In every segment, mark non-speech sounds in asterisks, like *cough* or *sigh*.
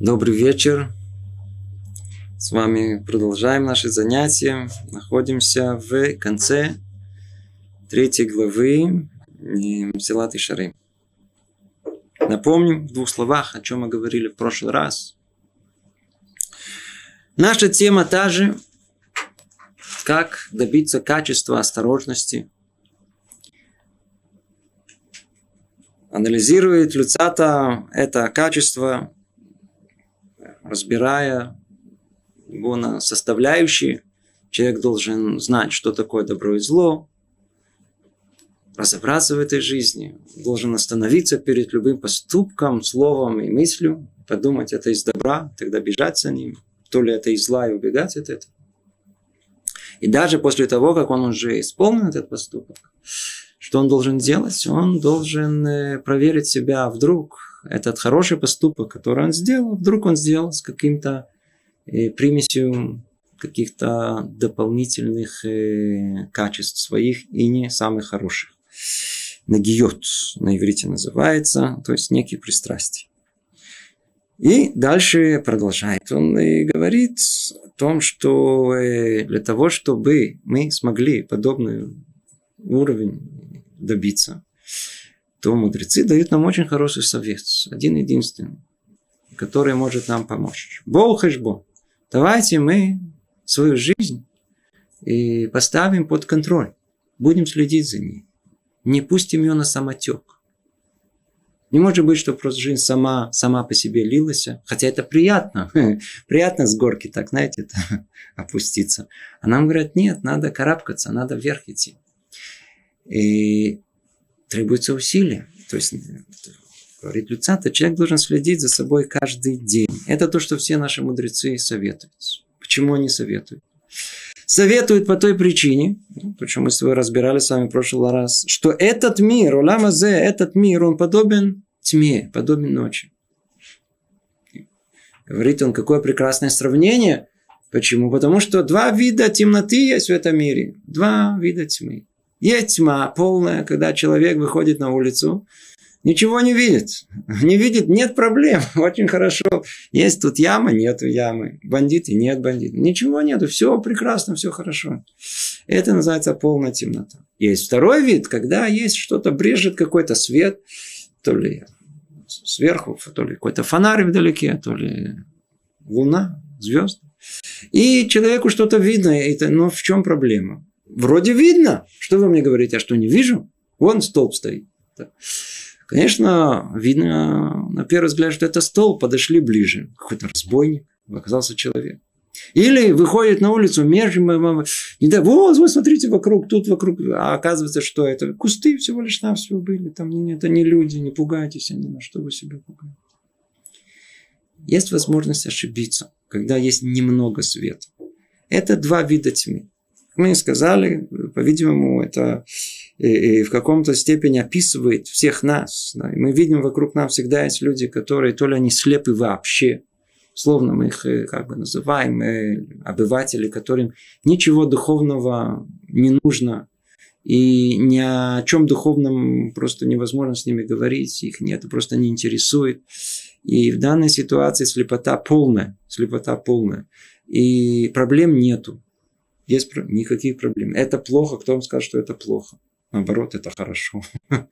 Добрый вечер. С вами продолжаем наши занятия. Находимся в конце третьей главы Силат и Шары. Напомним в двух словах, о чем мы говорили в прошлый раз. Наша тема та же, как добиться качества осторожности. Анализирует Люцата это качество, разбирая его на составляющие. Человек должен знать, что такое добро и зло, разобраться в этой жизни, должен остановиться перед любым поступком, словом и мыслью, подумать, это из добра, тогда бежать за ним, то ли это из зла и убегать от этого. И даже после того, как он уже исполнил этот поступок, что он должен делать? Он должен э, проверить себя вдруг. Этот хороший поступок, который он сделал, вдруг он сделал с каким-то э, примесью каких-то дополнительных э, качеств своих и не самых хороших. Нагиот на иврите называется, то есть некие пристрастия. И дальше продолжает он и говорит о том, что э, для того, чтобы мы смогли подобный уровень добиться, то мудрецы дают нам очень хороший совет, один единственный, который может нам помочь. Бог Бог. Давайте мы свою жизнь и поставим под контроль. Будем следить за ней. Не пустим ее на самотек. Не может быть, что просто жизнь сама, сама по себе лилась. Хотя это приятно. *laughs* приятно с горки так, знаете, *laughs* опуститься. А нам говорят, нет, надо карабкаться, надо вверх идти. И требуется усилие. То есть, говорит Люцата, человек должен следить за собой каждый день. Это то, что все наши мудрецы советуют. Почему они советуют? Советуют по той причине, почему мы с вами разбирали с вами в прошлый раз, что этот мир, Уламазе, этот мир, он подобен тьме, подобен ночи. Говорит он, какое прекрасное сравнение. Почему? Потому что два вида темноты есть в этом мире. Два вида тьмы. Есть тьма полная, когда человек выходит на улицу, ничего не видит. Не видит, нет проблем, *laughs* очень хорошо. Есть тут яма, нету ямы. Бандиты, нет бандитов. Ничего нету, все прекрасно, все хорошо. Это называется полная темнота. Есть второй вид, когда есть что-то, брежет какой-то свет, то ли сверху, то ли какой-то фонарь вдалеке, то ли луна, звезды. И человеку что-то видно, это, но в чем проблема? Вроде видно. Что вы мне говорите, а что не вижу? Вон столб стоит. Конечно, видно на первый взгляд, что это столб. Подошли ближе. Какой-то разбойник. Оказался человек. Или выходит на улицу, между не да, вот, вот, смотрите вокруг, тут вокруг, а оказывается, что это кусты всего лишь там все были, там это не люди, не пугайтесь они, на что вы себя пугаете. Есть возможность ошибиться, когда есть немного света. Это два вида тьмы мы сказали, по-видимому, это и, и в каком-то степени описывает всех нас. Да. И мы видим вокруг нас всегда есть люди, которые то ли они слепы вообще, словно мы их э, как бы называем, э, обыватели, которым ничего духовного не нужно, и ни о чем духовном просто невозможно с ними говорить, их нет, просто не интересует. И в данной ситуации слепота полная, слепота полная. И проблем нету. Есть никаких проблем. Это плохо, кто вам скажет, что это плохо? Наоборот, это хорошо. *laughs*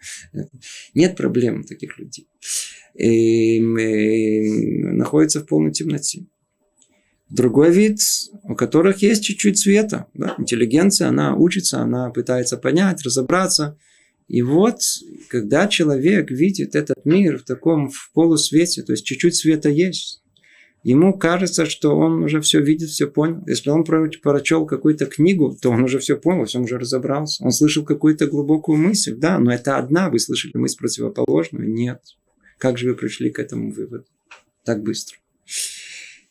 Нет проблем у таких людей. И находится в полной темноте. Другой вид, у которых есть чуть-чуть света. Да? Интеллигенция, она учится, она пытается понять, разобраться. И вот, когда человек видит этот мир в таком в полусвете, то есть чуть-чуть света есть, ему кажется, что он уже все видит, все понял. Если он прочел какую-то книгу, то он уже все понял, он уже разобрался. Он слышал какую-то глубокую мысль, да, но это одна, вы слышали мысль противоположную, нет. Как же вы пришли к этому выводу так быстро?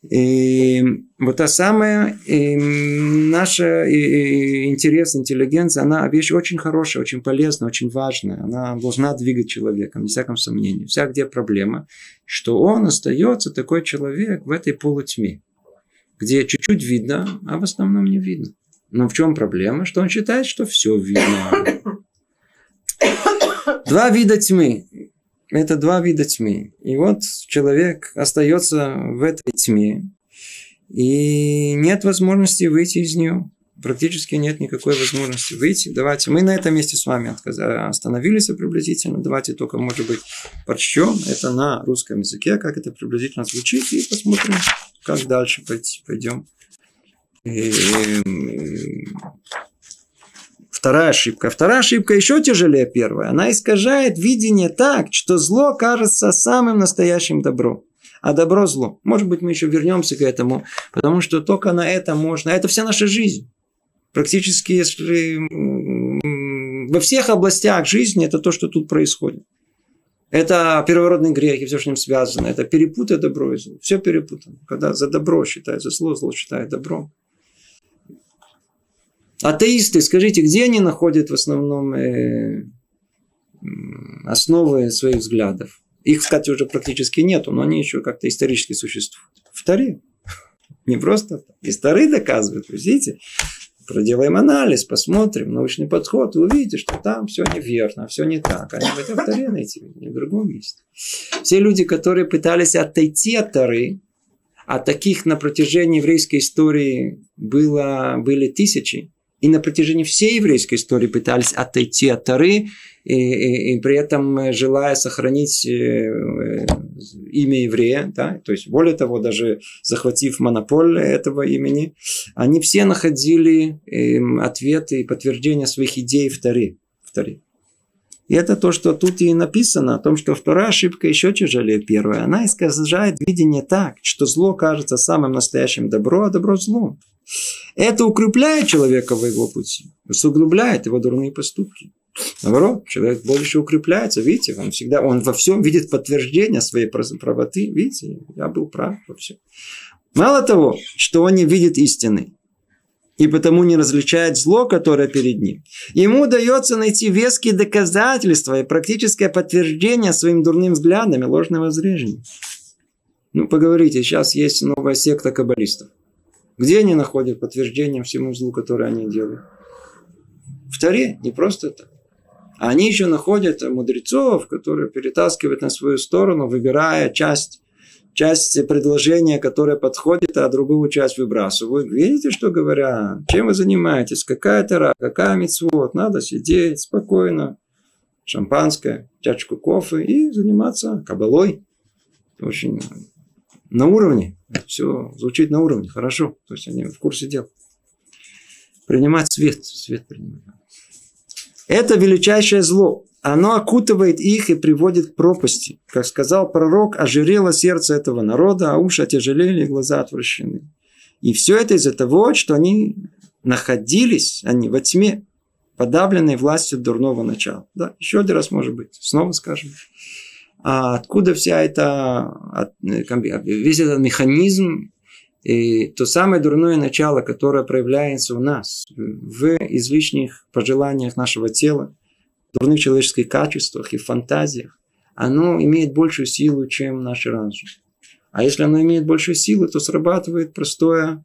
И вот та самая и наша и, интерес, интеллигенция, она вещь очень хорошая, очень полезная, очень важная. Она должна двигать человеком, без всяком сомнении. Вся где проблема, что он остается такой человек в этой полутьме, где чуть-чуть видно, а в основном не видно. Но в чем проблема? Что он считает, что все видно. Два вида тьмы. Это два вида тьмы. И вот человек остается в этой тьме, и нет возможности выйти из нее. Практически нет никакой возможности выйти. Давайте, мы на этом месте с вами остановились приблизительно. Давайте только, может быть, прочтем это на русском языке, как это приблизительно звучит, и посмотрим, как дальше пойдем. Вторая ошибка. Вторая ошибка еще тяжелее первой. Она искажает видение так, что зло кажется самым настоящим добром. А добро зло. Может быть, мы еще вернемся к этому, потому что только на это можно. Это вся наша жизнь. Практически, если во всех областях жизни это то, что тут происходит. Это первородный грех и все, что с ним связано. Это перепутать добро и зло. Все перепутано. Когда за добро считают, за зло, зло считает добром. Атеисты, скажите, где они находят в основном э, основы своих взглядов? Их, кстати, уже практически нету, но они еще как-то исторически существуют. Вторые. Не просто. И старые доказывают, вы видите? Проделаем анализ, посмотрим, научный подход, и увидите, что там все неверно, все не так. Они в этом Таре найти, не в другом месте. Все люди, которые пытались отойти от Тары, а таких на протяжении еврейской истории было, были тысячи, и на протяжении всей еврейской истории пытались отойти от Тары, и, и, и при этом желая сохранить э, э, имя еврея, да, то есть более того, даже захватив монополь этого имени, они все находили э, ответы и подтверждения своих идей в Таре. В Таре. И это то, что тут и написано, о том, что вторая ошибка еще тяжелее первой. Она искажает видение так, что зло кажется самым настоящим добро, а добро злом. Это укрепляет человека в его пути, усугубляет его дурные поступки. Наоборот, человек больше укрепляется, видите, он всегда, он во всем видит подтверждение своей правоты, видите, я был прав во всем. Мало того, что он не видит истины, и потому не различает зло, которое перед ним. Ему удается найти веские доказательства и практическое подтверждение своим дурным взглядам и ложным воззрением. Ну, поговорите, сейчас есть новая секта каббалистов. Где они находят подтверждение всему злу, которое они делают? В Таре, не просто так. А они еще находят мудрецов, которые перетаскивают на свою сторону, выбирая часть, часть предложения, которая подходит, а другую часть выбрасывают. Видите, что говорят? Чем вы занимаетесь? Какая тара? Какая митцвот? Надо сидеть спокойно, шампанское, чашку кофе и заниматься кабалой. Очень на уровне. Все звучит на уровне, хорошо. То есть они в курсе дел. Принимать свет. Свет принимать. Это величайшее зло. Оно окутывает их и приводит к пропасти. Как сказал пророк, ожирело сердце этого народа, а уши отяжелели, и глаза отвращены. И все это из-за того, что они находились, они во тьме, подавленной властью дурного начала. Да, еще один раз, может быть, снова скажем. А откуда вся эта, весь этот механизм, и то самое дурное начало, которое проявляется у нас в излишних пожеланиях нашего тела, дурных человеческих качествах и фантазиях, оно имеет большую силу, чем наш разум. А если оно имеет большую силу, то срабатывает простое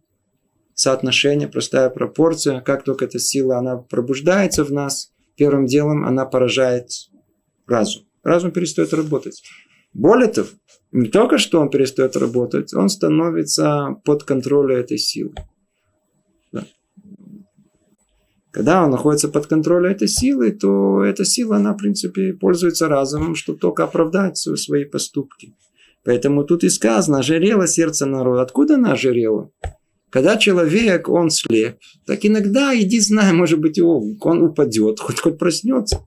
соотношение, простая пропорция. Как только эта сила, она пробуждается в нас, первым делом она поражает разум разум перестает работать. Более того, не только что он перестает работать, он становится под контролем этой силы. Да. Когда он находится под контролем этой силы, то эта сила, она, в принципе, пользуется разумом, чтобы только оправдать свои поступки. Поэтому тут и сказано, ожирело сердце народа. Откуда она ожирела? Когда человек, он слеп, так иногда, иди знай, может быть, он упадет, хоть хоть проснется.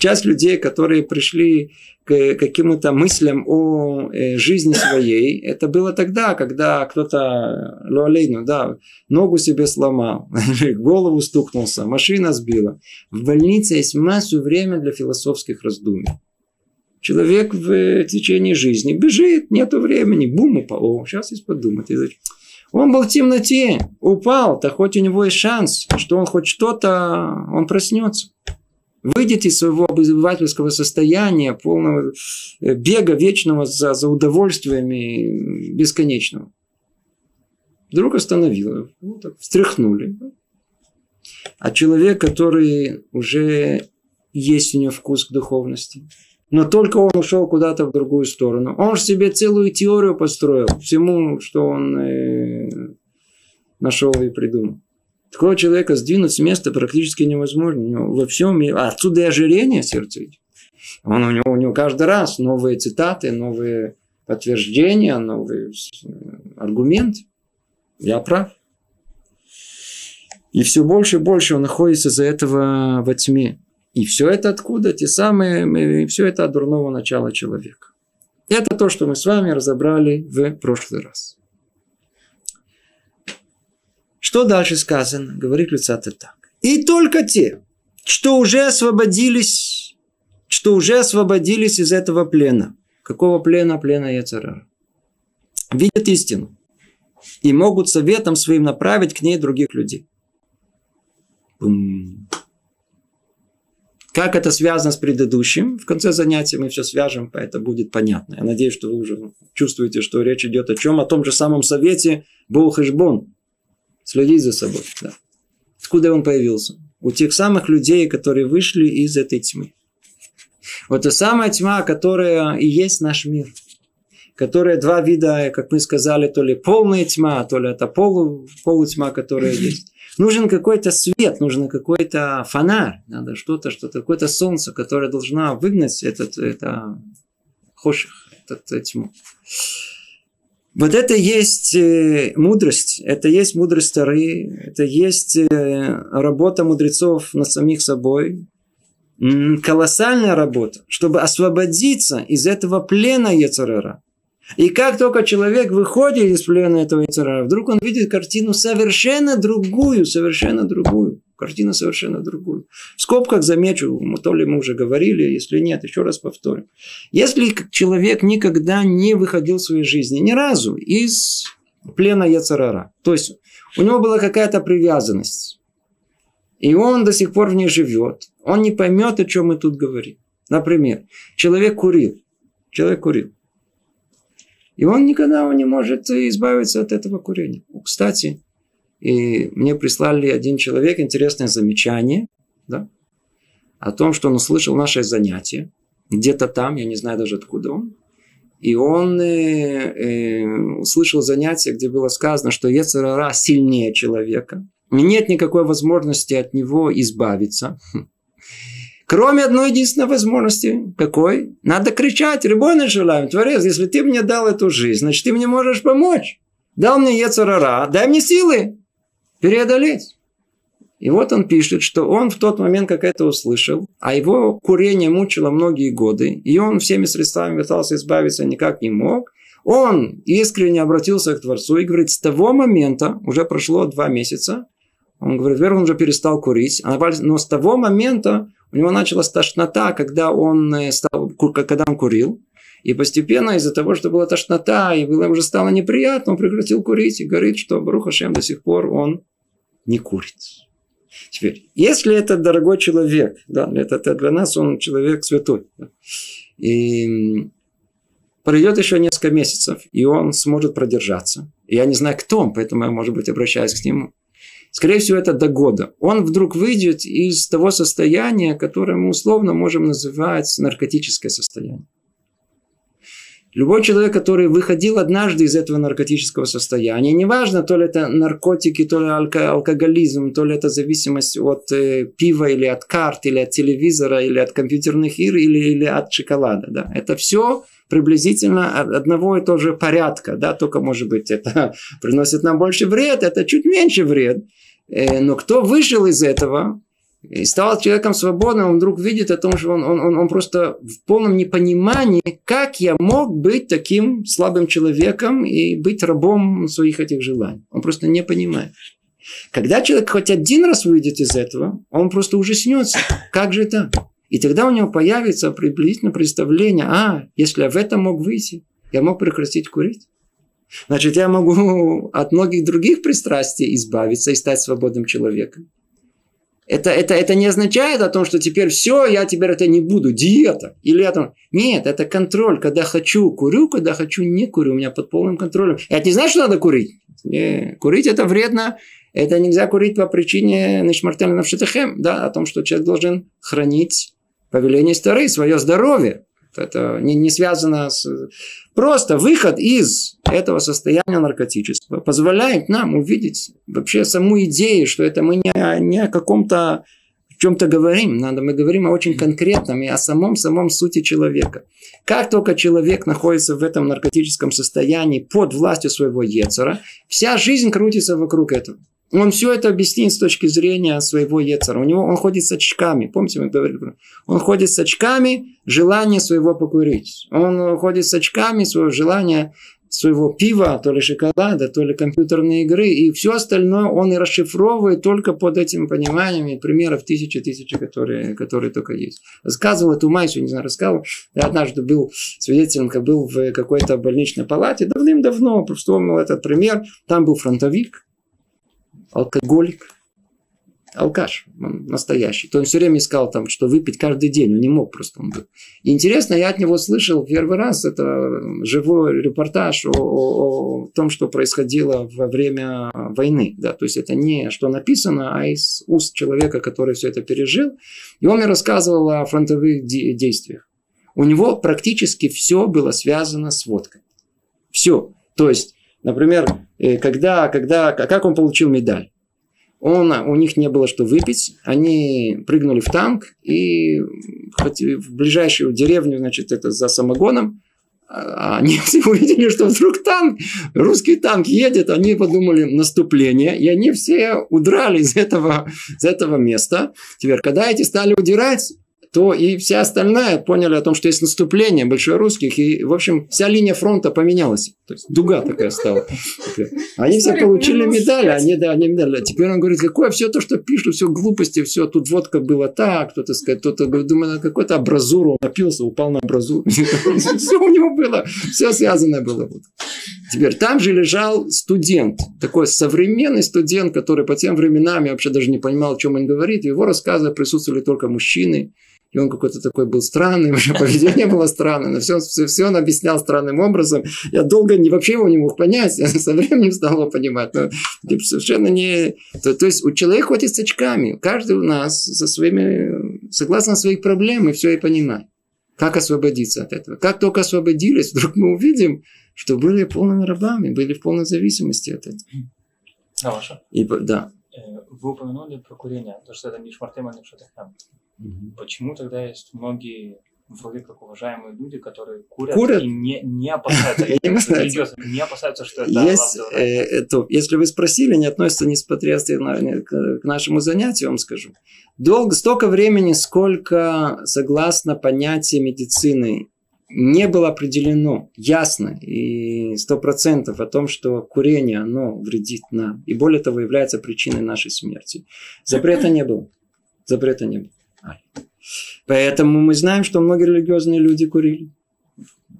Часть людей, которые пришли к каким-то мыслям о э, жизни своей, это было тогда, когда кто-то, луалейну, да, ногу себе сломал, *laughs* голову стукнулся, машина сбила. В больнице есть массу времени для философских раздумий. Человек в течение жизни бежит, нету времени, бум, упал. О, сейчас есть подумать. Он был в темноте, упал, то хоть у него есть шанс, что он хоть что-то, он проснется. Выйдет из своего обывательского состояния, полного э, бега вечного за, за удовольствиями бесконечного. Вдруг остановило, ну, так, встряхнули. А человек, который уже есть у него вкус к духовности, Но только он ушел куда-то в другую сторону. Он же себе целую теорию построил всему, что он э, нашел и придумал. Такого человека сдвинуть с места практически невозможно. Во всем мире. А отсюда и ожирение сердца. Он, у, него, у него каждый раз новые цитаты, новые подтверждения, новые э, аргументы. Я прав. И все больше и больше он находится за этого во тьме. И все это откуда? Те самые, все это от дурного начала человека. Это то, что мы с вами разобрали в прошлый раз. Что дальше сказано? Говорит Люцата так. И только те, что уже освободились, что уже освободились из этого плена. Какого плена? Плена Яцерара. Видят истину. И могут советом своим направить к ней других людей. Бум. Как это связано с предыдущим? В конце занятия мы все свяжем, это будет понятно. Я надеюсь, что вы уже чувствуете, что речь идет о чем? О том же самом совете Боухешбон. Следить за собой. Да. Откуда он появился? У тех самых людей, которые вышли из этой тьмы. Вот та самая тьма, которая и есть наш мир. Которая два вида, как мы сказали, то ли полная тьма, то ли это полу, полутьма, которая есть. Нужен какой-то свет, нужен какой-то фонарь, надо что-то, что-то, какое-то солнце, которое должно выгнать этот, это хоших, этот тьму. Вот это есть э, мудрость, это есть мудрость Тары, это есть работа мудрецов над самих собой, колоссальная работа, чтобы освободиться из этого плена Ецарера. И как только человек выходит из плена этого яйцера, вдруг он видит картину совершенно другую, совершенно другую. Картина совершенно другую. В скобках замечу, то ли мы уже говорили, если нет, еще раз повторим. Если человек никогда не выходил в своей жизни, ни разу, из плена Яцерара, то есть у него была какая-то привязанность, и он до сих пор в ней живет, он не поймет, о чем мы тут говорим. Например, человек курил. Человек курил. И он никогда не может избавиться от этого курения. Кстати, и мне прислали один человек интересное замечание да, о том, что он услышал наше занятие. Где-то там, я не знаю даже откуда он. И он э, э, услышал занятие, где было сказано, что Ецерара сильнее человека. Нет никакой возможности от него избавиться. Кроме одной единственной возможности. Какой? Надо кричать. Рибойна желаем. Творец, если ты мне дал эту жизнь, значит, ты мне можешь помочь. Дал мне Ецарара, дай мне силы преодолеть. И вот он пишет, что он в тот момент, как это услышал, а его курение мучило многие годы, и он всеми средствами пытался избавиться, никак не мог, он искренне обратился к Творцу и говорит, с того момента, уже прошло два месяца, он говорит, во он уже перестал курить, но с того момента у него началась тошнота, когда он, э, стал, когда он курил. И постепенно из-за того, что была тошнота, и было уже стало неприятно, он прекратил курить и говорит, что Баруха Шем до сих пор он не курит. Теперь, если это дорогой человек, да, это, это для нас он человек святой, да, и пройдет еще несколько месяцев, и он сможет продержаться. Я не знаю, кто он, поэтому я, может быть, обращаюсь к нему. Скорее всего, это до года. Он вдруг выйдет из того состояния, которое мы условно можем называть наркотическое состояние. Любой человек, который выходил однажды из этого наркотического состояния, неважно, то ли это наркотики, то ли алкоголизм, то ли это зависимость от э, пива или от карт, или от телевизора, или от компьютерных игр, или, или от шоколада. Да. Это все приблизительно одного и того же порядка, да, только, может быть, это *laughs* приносит нам больше вред, это чуть меньше вред. Э, но кто вышел из этого и стал человеком свободным, он вдруг видит о том, что он, он, он, он просто в полном непонимании, как я мог быть таким слабым человеком и быть рабом своих этих желаний. Он просто не понимает. Когда человек хоть один раз выйдет из этого, он просто ужаснется. Как же это? И тогда у него появится приблизительно представление, а, если я в этом мог выйти, я мог прекратить курить. Значит, я могу от многих других пристрастий избавиться и стать свободным человеком. Это, это, это не означает о том, что теперь все, я теперь это не буду, диета. Или это... Нет, это контроль. Когда хочу, курю, когда хочу, не курю. У меня под полным контролем. Это не значит, что надо курить. Курить это вредно. Это нельзя курить по причине нишмартельного навшитахем. Да, о том, что человек должен хранить повеление старый, свое здоровье. Это не, не связано с... Просто выход из этого состояния наркотического позволяет нам увидеть вообще саму идею, что это мы не, не о каком-то чем-то говорим, надо, мы говорим о очень конкретном и о самом-самом сути человека. Как только человек находится в этом наркотическом состоянии под властью своего Ецера, вся жизнь крутится вокруг этого. Он все это объяснит с точки зрения своего Ецера. У него он ходит с очками. Помните, мы говорили Он ходит с очками желания своего покурить. Он ходит с очками своего желания своего пива, то ли шоколада, то ли компьютерной игры, и все остальное он и расшифровывает только под этим пониманием, и примеров тысячи-тысячи, которые, которые только есть. Рассказывал эту Майсу, не знаю, рассказывал, я однажды был свидетелем, как был в какой-то больничной палате, давным-давно, вспомнил этот пример, там был фронтовик, алкоголик, алкаш настоящий. То он все время искал там, что выпить каждый день. Он не мог просто. Он был. И интересно, я от него слышал первый раз, это живой репортаж о, о, о том, что происходило во время войны. Да, то есть это не что написано, а из уст человека, который все это пережил. И он мне рассказывал о фронтовых де- действиях. У него практически все было связано с водкой. Все. То есть, например, э, когда, когда, как он получил медаль? Он, у них не было что выпить, они прыгнули в танк и в ближайшую деревню, значит, это за самогоном, а они *laughs* все увидели, что вдруг танк, русский танк едет, они подумали наступление, и они все удрали из этого, из этого места. Теперь, когда эти стали удирать, то и вся остальная поняли о том, что есть наступление большерусских, и, в общем, вся линия фронта поменялась. То есть дуга такая стала. Они все получили медали, они, да, они медали. Теперь он говорит, какое все то, что пишут, все глупости, все, тут водка была так, кто-то сказать, кто-то думает, какой-то абразур, он напился, упал на абразур. *laughs* Все у него было, все связанное было. Теперь там же лежал студент, такой современный студент, который по тем временам я вообще даже не понимал, о чем он говорит. Его рассказах присутствовали только мужчины. И он какой-то такой был странный, *laughs* уже поведение было странное, но все, все, все он объяснял странным образом. Я долго не, вообще его не мог понять, я *laughs* со временем стал его понимать. Но совершенно не... То, то есть у человека ходит с очками. Каждый у нас со своими... Согласно своих проблем, и все и понимает. Как освободиться от этого? Как только освободились, вдруг мы увидим, что были полными рабами, были в полной зависимости от этого. Да, И, да. Э, вы упомянули про курение, то, что это не шмартема, не там. Угу. Почему тогда есть многие вроде как уважаемые люди, которые курят, курят? и не, не опасаются, не опасаются, что это э, это, Если вы спросили, не относится не с к, к нашему занятию, вам скажу. Долго, столько времени, сколько, согласно понятию медицины, не было определено ясно и сто процентов о том, что курение, оно вредит нам. И более того, является причиной нашей смерти. Запрета не было. Запрета не было. Поэтому мы знаем, что многие религиозные люди курили.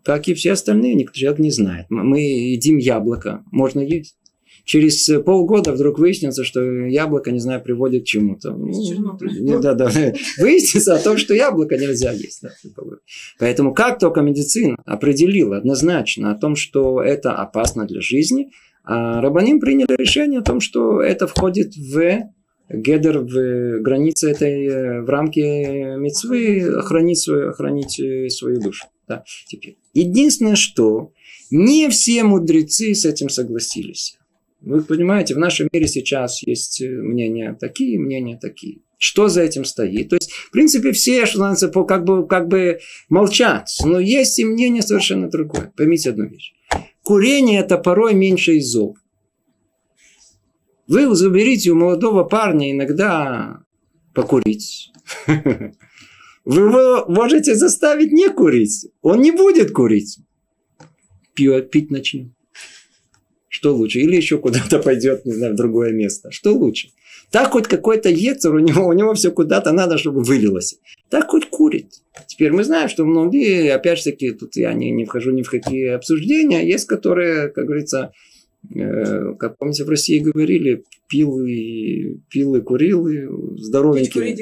Как и все остальные, никто человек не знает. Мы едим яблоко, можно есть. Через полгода вдруг выяснится, что яблоко, не знаю, приводит к чему-то. Ну, да, да. *laughs* Выяснится о том, что яблоко нельзя есть. Да. Поэтому как только медицина определила однозначно о том, что это опасно для жизни, а Рабаним приняли решение о том, что это входит в Гедер в границе этой, э, в рамке мецвы хранить свою, хранить э, свою душу. Да, теперь. Единственное, что не все мудрецы с этим согласились. Вы понимаете, в нашем мире сейчас есть э, мнения такие, мнения такие. Что за этим стоит? То есть, в принципе, все, что называется, как бы, как бы молчат. Но есть и мнение совершенно другое. Поймите одну вещь. Курение – это порой меньше из зол. Вы заберите у молодого парня иногда покурить. *laughs* Вы его можете заставить не курить. Он не будет курить. Пьет, пить начнет. Что лучше? Или еще куда-то *laughs* пойдет, не знаю, в другое место. Что лучше? Так хоть какой-то ецер, у него, у него все куда-то надо, чтобы вылилось. Так хоть курит. Теперь мы знаем, что многие, опять же таки, тут я не, не вхожу ни в какие обсуждения, есть которые, как говорится, как помните, в России говорили, пил и, пил и курил, и здоровенький.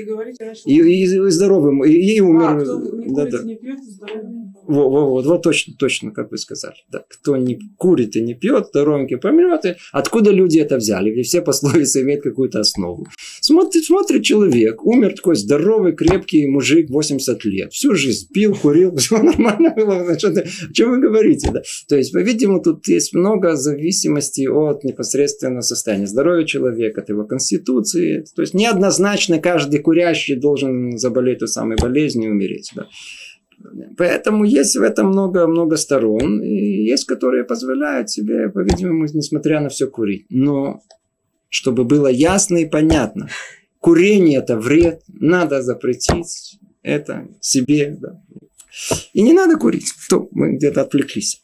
И, и, и здоровым, и, и умер. А, кто не да, да. не пьет, здоровым. Вот, вот, вот, точно, точно, как вы сказали. Да. Кто не курит и не пьет, здоровенький помрет. И откуда люди это взяли? Ведь все пословицы имеют какую-то основу. Смотрит, смотрит человек, умер такой здоровый, крепкий мужик, 80 лет. Всю жизнь пил, курил, *laughs* все нормально было. Значит, о чем вы говорите? Да? То есть, по-видимому, тут есть много зависимости от непосредственного состояния здоровья человека, от его конституции. То есть, неоднозначно каждый курящий должен заболеть той самой болезнью и умереть. Да? Поэтому есть в этом много-много сторон. И есть, которые позволяют себе, по-видимому, несмотря на все, курить. Но чтобы было ясно и понятно, курение это вред, надо запретить это себе. Да. И не надо курить. То мы где-то отвлеклись.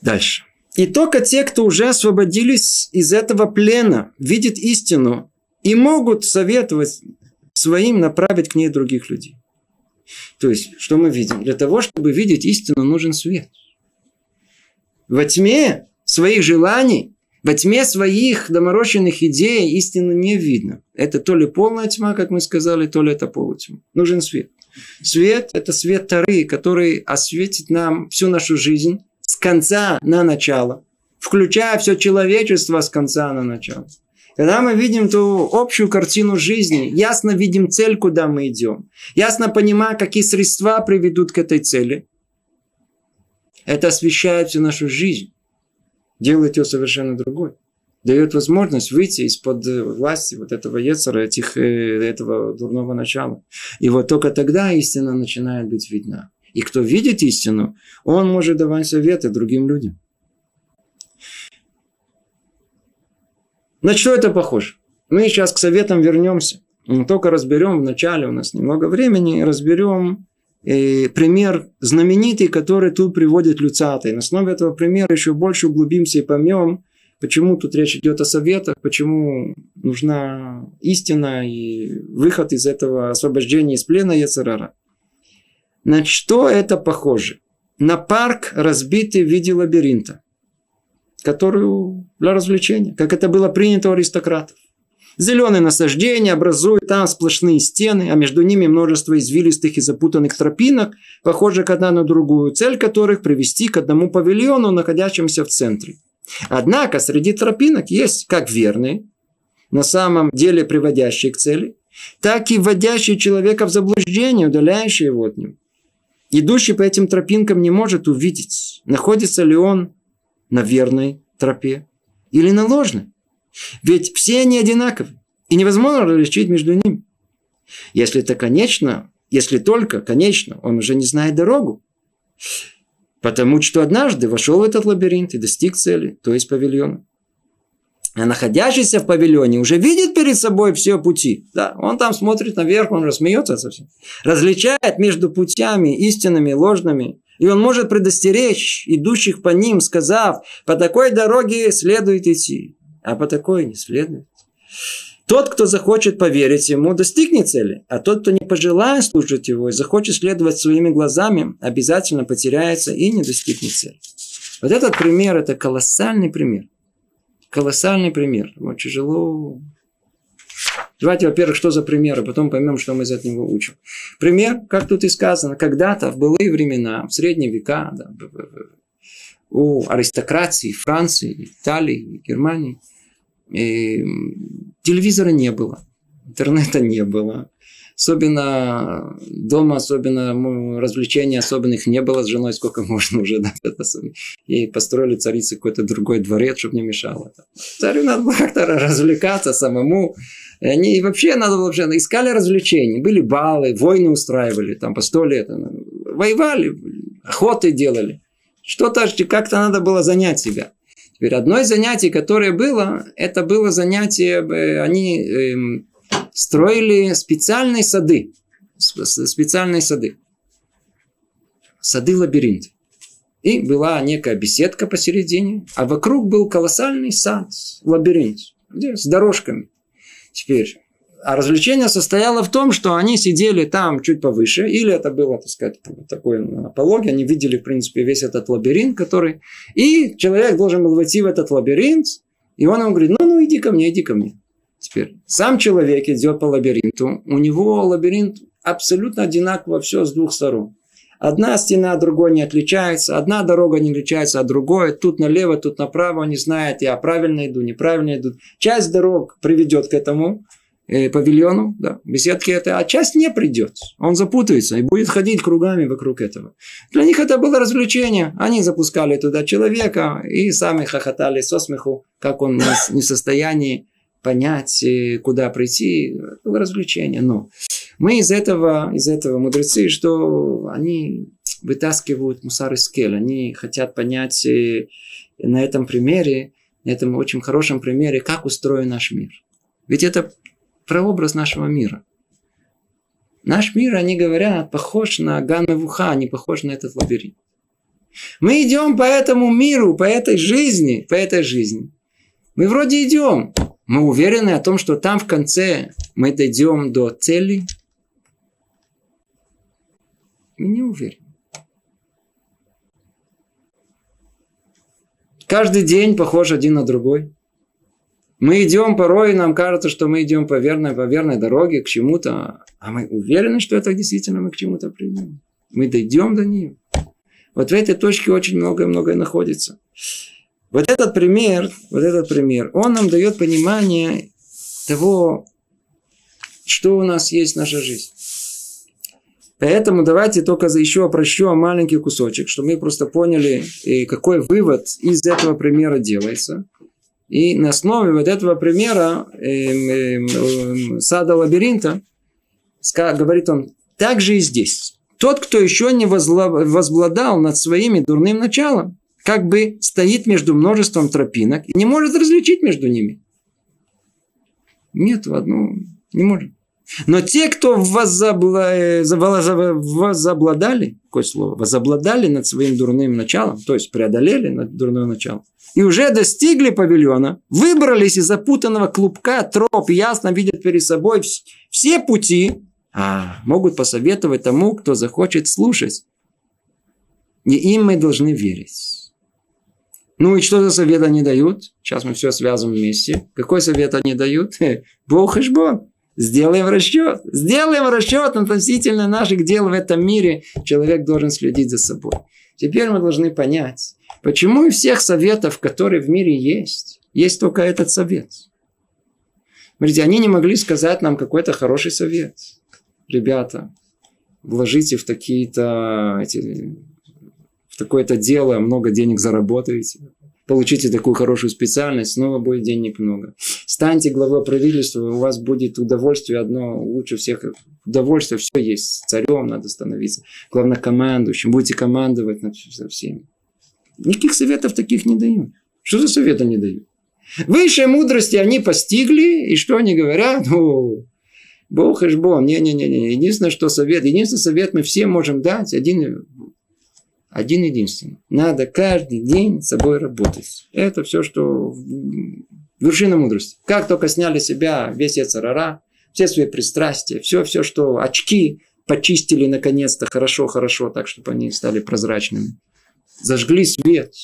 Дальше. И только те, кто уже освободились из этого плена, видят истину и могут советовать своим направить к ней других людей. То есть, что мы видим? Для того, чтобы видеть истину, нужен свет. Во тьме своих желаний, во тьме своих доморощенных идей истину не видно. Это то ли полная тьма, как мы сказали, то ли это полутьма. Нужен свет. Свет – это свет Тары, который осветит нам всю нашу жизнь с конца на начало, включая все человечество с конца на начало. Когда мы видим ту общую картину жизни, ясно видим цель, куда мы идем, ясно понимаем, какие средства приведут к этой цели, это освещает всю нашу жизнь, делает ее совершенно другой, дает возможность выйти из-под власти вот этого Ецера, этих, э, этого дурного начала. И вот только тогда истина начинает быть видна. И кто видит истину, он может давать советы другим людям. На что это похоже? Мы сейчас к советам вернемся. Мы только разберем в начале, у нас немного времени, разберем э, пример знаменитый, который тут приводит Люцатый. На основе этого примера еще больше углубимся и поймем, почему тут речь идет о советах, почему нужна истина и выход из этого освобождения из плена Яцерара. На что это похоже? На парк, разбитый в виде лабиринта которую для развлечения, как это было принято у аристократов. Зеленые насаждения образуют там сплошные стены, а между ними множество извилистых и запутанных тропинок, похожих одна на другую, цель которых привести к одному павильону, находящемуся в центре. Однако среди тропинок есть как верные, на самом деле приводящие к цели, так и вводящие человека в заблуждение, удаляющие его от него. Идущий по этим тропинкам не может увидеть, находится ли он на верной тропе или на ложной. Ведь все они одинаковы, и невозможно различить между ними. Если это конечно, если только, конечно, он уже не знает дорогу. Потому что однажды вошел в этот лабиринт и достиг цели, то есть павильона. А находящийся в павильоне уже видит перед собой все пути. Да, он там смотрит наверх, он рассмеется совсем. Различает между путями истинными ложными. И он может предостеречь идущих по ним, сказав, по такой дороге следует идти, а по такой не следует. Тот, кто захочет поверить ему, достигнет цели, а тот, кто не пожелает слушать его и захочет следовать своими глазами, обязательно потеряется и не достигнет цели. Вот этот пример – это колоссальный пример. Колоссальный пример. Вот тяжело Давайте, во-первых, что за пример, а потом поймем, что мы из этого учим. Пример, как тут и сказано, когда-то в былые времена, в средние века, да, у аристократии Франции, Италии, Германии, и телевизора не было, интернета не было. Особенно дома, особенно развлечений особенных не было с женой, сколько *laughs* можно уже. Да, и построили царицы какой-то другой дворец, чтобы не мешало. Царю надо было как-то развлекаться самому. И они вообще надо было вообще искали развлечений. Были балы, войны устраивали там по сто лет. Воевали, охоты делали. Что-то как-то надо было занять себя. Теперь одно из занятий, которое было, это было занятие, э, они эм, строили специальные сады. Специальные сады. Сады-лабиринт. И была некая беседка посередине, а вокруг был колоссальный сад, лабиринт, где, с дорожками. Теперь, а развлечение состояло в том, что они сидели там чуть повыше, или это было, так сказать, такой апология, они видели, в принципе, весь этот лабиринт, который... И человек должен был войти в этот лабиринт, и он ему говорит, ну, ну, иди ко мне, иди ко мне. Теперь, сам человек идет по лабиринту, у него лабиринт абсолютно одинаково все с двух сторон. Одна стена от другой не отличается, одна дорога не отличается от другой, тут налево, тут направо, не знает, я правильно иду, неправильно иду. Часть дорог приведет к этому, э, павильону, да, беседке это, а часть не придет. Он запутается и будет ходить кругами вокруг этого. Для них это было развлечение. Они запускали туда человека и сами хохотали со смеху, как он не в состоянии понять, э, куда прийти. Это было развлечение. Но мы из этого, из этого мудрецы, что они вытаскивают мусар из скель. Они хотят понять э, на этом примере, на этом очень хорошем примере, как устроен наш мир. Ведь это прообраз нашего мира. Наш мир, они говорят, похож на Ганмевуха, не похож на этот лабиринт. Мы идем по этому миру, по этой жизни, по этой жизни. Мы вроде идем. Мы уверены о том, что там в конце мы дойдем до цели, мы не уверены. Каждый день похож один на другой. Мы идем порой, нам кажется, что мы идем по верной, по верной дороге к чему-то, а мы уверены, что это действительно мы к чему-то придем. Мы дойдем до нее. Вот в этой точке очень многое-многое находится. Вот этот пример, вот этот пример, он нам дает понимание того, что у нас есть наша жизнь. Поэтому давайте только еще опрощу маленький кусочек, чтобы мы просто поняли, какой вывод из этого примера делается. И на основе вот этого примера э, э, сада лабиринта, говорит он, так же и здесь. Тот, кто еще не возбладал над своими дурным началом, как бы стоит между множеством тропинок и не может различить между ними. Нет, в одну не может. Но те, кто возобла... возобладали, какое слово, возобладали над своим дурным началом, то есть преодолели над дурным началом, и уже достигли павильона, выбрались из запутанного клубка троп, ясно видят перед собой все пути, а могут посоветовать тому, кто захочет слушать. И им мы должны верить. Ну и что за совет они дают? Сейчас мы все связываем вместе. Какой совет они дают? *laughs* Бог и Бог. Сделаем расчет. Сделаем расчет относительно наших дел в этом мире. Человек должен следить за собой. Теперь мы должны понять, почему из всех советов, которые в мире есть, есть только этот совет. Смотрите, они не могли сказать нам какой-то хороший совет. Ребята, вложите в такие-то эти, в такое-то дело, много денег заработаете получите такую хорошую специальность, снова будет денег много. Станьте главой правительства, у вас будет удовольствие одно, лучше всех удовольствие, все есть. Царем надо становиться, главнокомандующим, будете командовать над всеми. Никаких советов таких не дают. Что за советы не дают? Высшие мудрости они постигли, и что они говорят? Ну, Бог и Бог. Не-не-не. Единственное, что совет, единственный совет мы все можем дать, один один единственный. Надо каждый день с собой работать. Это все, что вершина мудрости. Как только сняли себя весь яцерара, все свои пристрастия, все, все, что очки почистили наконец-то хорошо-хорошо, так, чтобы они стали прозрачными. Зажгли свет.